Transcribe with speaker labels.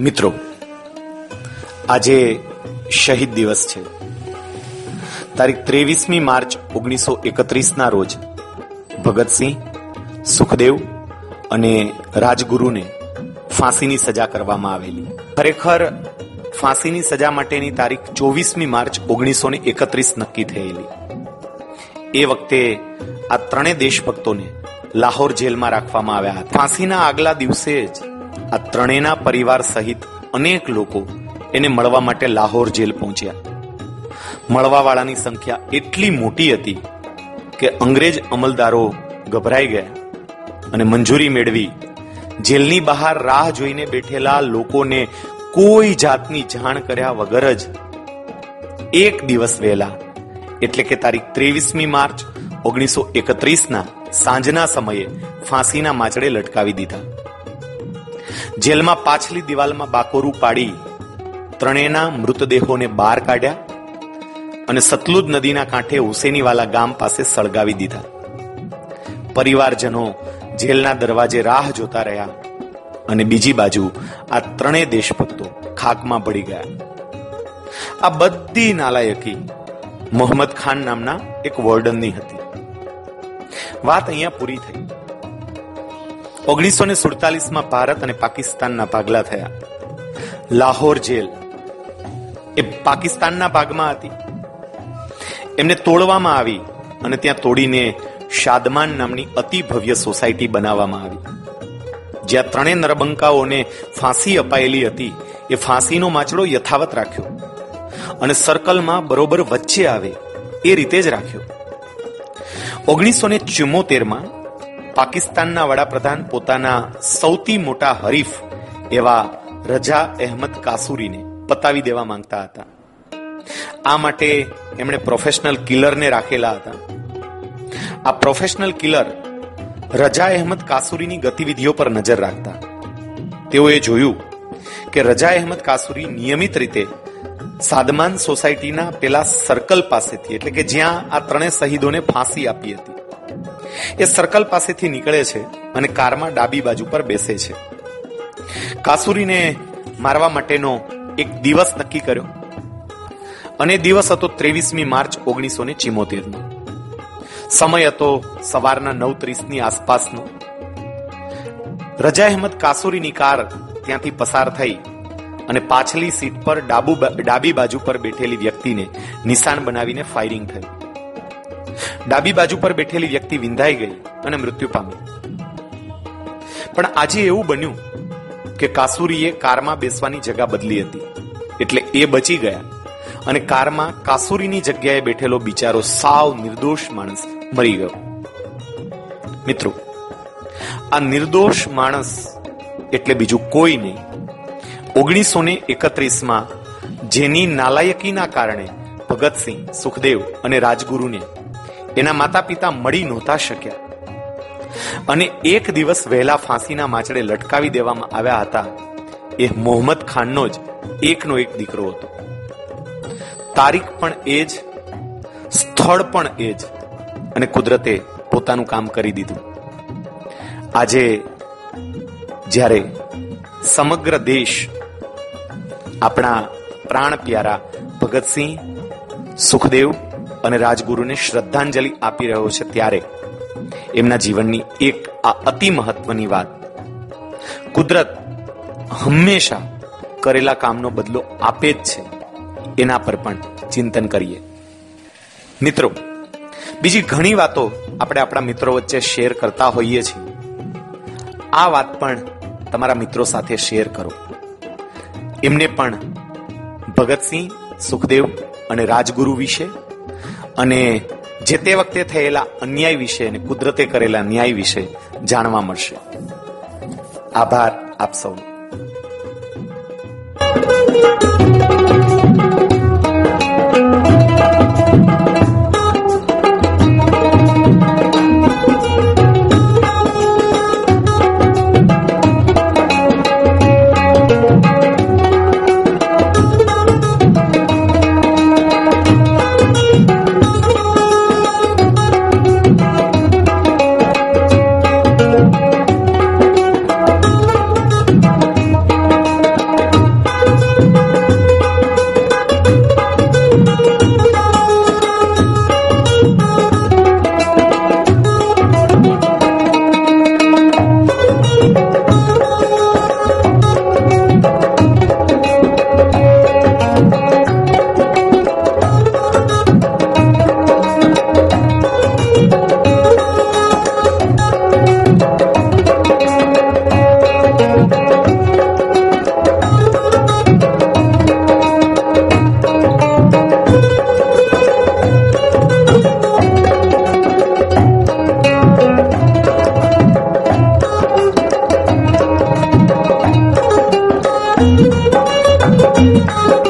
Speaker 1: મિત્રો, આજે શહીદ દિવસ છે. તારીખ ત્રેવીસમી માર્ચ ઓગણીસો એકત્રીસના રોજ ભગતસિંહ, સુખદેવ અને રાજગુરુને ફાંસીની સજા કરવામાં આવેલી. ખરેખર ફાંસીની સજા માટેની તારીખ ચોવીસમી માર્ચ ઓગણીસો એકત્રીસ નક્કી થયેલી. એ વખતે આ ત્રણેય દેશભક્તોને લાહોર જેલમાં રાખવામાં આવ્યા હતા. ફાંસીના આગલા દિવસે જ આ ત્રણેયના પરિવાર સહિત અનેક લોકો એને મળવા માટે લાહોર જેલ પહોંચ્યા. મળવાવાળાની સંખ્યા એટલી મોટી હતી કે અંગ્રેજ અમલદારો ગભરાઈ ગયા અને મંજૂરી મેળવી. જેલની બહાર રાહ જોઈને બેઠેલા લોકોને કોઈ જાતની જાણ કર્યા વગર જ એક દિવસ વહેલા, એટલે કે તારીખ ત્રેવીસમી માર્ચ ઓગણીસો એકત્રીસના સાંજના સમયે ફાંસીના માચડે લટકાવી દીધા. જેલમાં પાછલી દિવાલમાં બાકોરું પાડી ત્રણેયના મૃતદેહોને બહાર કાઢ્યા અને સતલુજ નદીના કાંઠે હુસેનીવાલા ગામ પાસે સળગાવી દીધા. પરિવારજનો જેલના દરવાજે રાહ જોતા રહ્યા અને બીજી બાજુ આ ત્રણેય દેશભક્તો ખાકમાં પડી ગયા. આ બધી નાલાયકી મોહમ્મદ ખાન નામના એક વોર્ડનની હતી. વાત અહીંયા પૂરી થઈ. ઓગણીસો ને સુડતાલીસમાં ભારત અને પાકિસ્તાનના ભાગલા થયા. લાહોર જેલ એ પાકિસ્તાનના ભાગમાં હતી. એમને તોડવામાં આવી અને ત્યાં તોડીને શાદમાન નામની અતિ ભવ્ય સોસાયટી બનાવવામાં આવી. જ્યાં ત્રણેય નરબંકાઓને ફાંસી અપાયેલી હતી, એ ફાંસીનો માચડો યથાવત રાખ્યો અને સર્કલમાં બરોબર વચ્ચે આવે એ રીતે જ રાખ્યો. ઓગણીસો ને ચુમ્મોતેરમાં પાકિસ્તાનના વડાપ્રધાન પોતાના સૌથી મોટા હરીફ એવા રજા અહેમદ કાસુરીને પતાવી દેવા માંગતા હતા. આ માટે એમણે પ્રોફેશનલ કિલરને રાખેલા હતા. આ પ્રોફેશનલ કિલર રજા અહેમદ કાસુરીની ગતિવિધિઓ પર નજર રાખતા. તેઓએ જોયું કે રજા અહેમદ કાસુરી નિયમિત રીતે સાદમાન સોસાયટીના પેલા સર્કલ પાસેથી, એટલે કે જ્યાં આ ત્રણેય શહીદોને ફાંસી આપી હતી એ સર્કલ પાસેથી નીકળે છે અને કારમાં ડાબી બાજુ પર બેસે છે. કાસુરીને મારવા માટેનો એક દિવસ નક્કી કર્યો. અને દિવસ હતો ત્રેવીસમી માર્ચ ઓગણીસો ને ચિમોતેરનો. સમય હતો સવારના નવ ત્રીસની આસપાસનો. રજા અહેમદ કાસુરીની કાર ત્યાંથી પસાર થઈ અને પાછલી સીટ પર ડાબુ ડાબી બાજુ પર બેઠેલી વ્યક્તિને નિશાન બનાવીને ફાયરિંગ થઈ ડાબી બાજુ પર બેઠેલી વ્યક્તિ વિંધાઈ ગઈ અને મૃત્યુ પામી. પણ આજે એવું બન્યું કે કાસુરીએ કારમાં બેસવાની જગા બદલી હતી. એટલે એ બચી ગયા અને કારમાં કાસુરીની જગ્યાએ બેઠેલો બિચારો સાવ નિર્દોષ માણસ મરી ગયો. મિત્રો, આ નિર્દોષ માણસ એટલે બીજું કોઈ નહીં. ઓગણીસો ને એકત્રીસમાં જેની નાલાયકીના કારણે ભગતસિંહ સુખદેવ અને રાજગુરુને એના માતા પિતા મળી નહોતા શક્યા. અને એક દિવસ વહેલા ફાંસીના માચડે લટકાવી દેવામાં આવ્યા હતા. એ મોહમ્મદ ખાનનો જ એકનો એક દીકરો હતો. તારીખ પણ એ જ, સ્થળ પણ એ જ, અને કુદરતે પોતાનું કામ કરી દીધું. આજે, જ્યારે સમગ્ર દેશ આપણા પ્રાણ પ્યારા ભગતસિંહ, સુખદેવ અને રાજગુરુને શ્રદ્ધાંજલિ આપી રહ્યો છે ત્યારે એમના જીવનની એક આ અતિ મહત્વની વાત. કુદરત હંમેશા કરેલા કામનો બદલો આપે જ છે. એના પર પણ ચિંતન કરીએ. મિત્રો, બીજી ઘણી વાતો આપણે આપણા મિત્રો વચ્ચે શેર કરતા હોઈએ છીએ. આ વાત પણ તમારા મિત્રો સાથે શેર કરો. એમને પણ ભગતસિંહ, સુખદેવ અને રાજગુરુ વિશે અને જે તે વખતે થયેલા અન્યાય વિશે અને કુદરતે કરેલા ન્યાય વિશે જાણવા મળશે. આભાર આપ સૌનો. Thank you.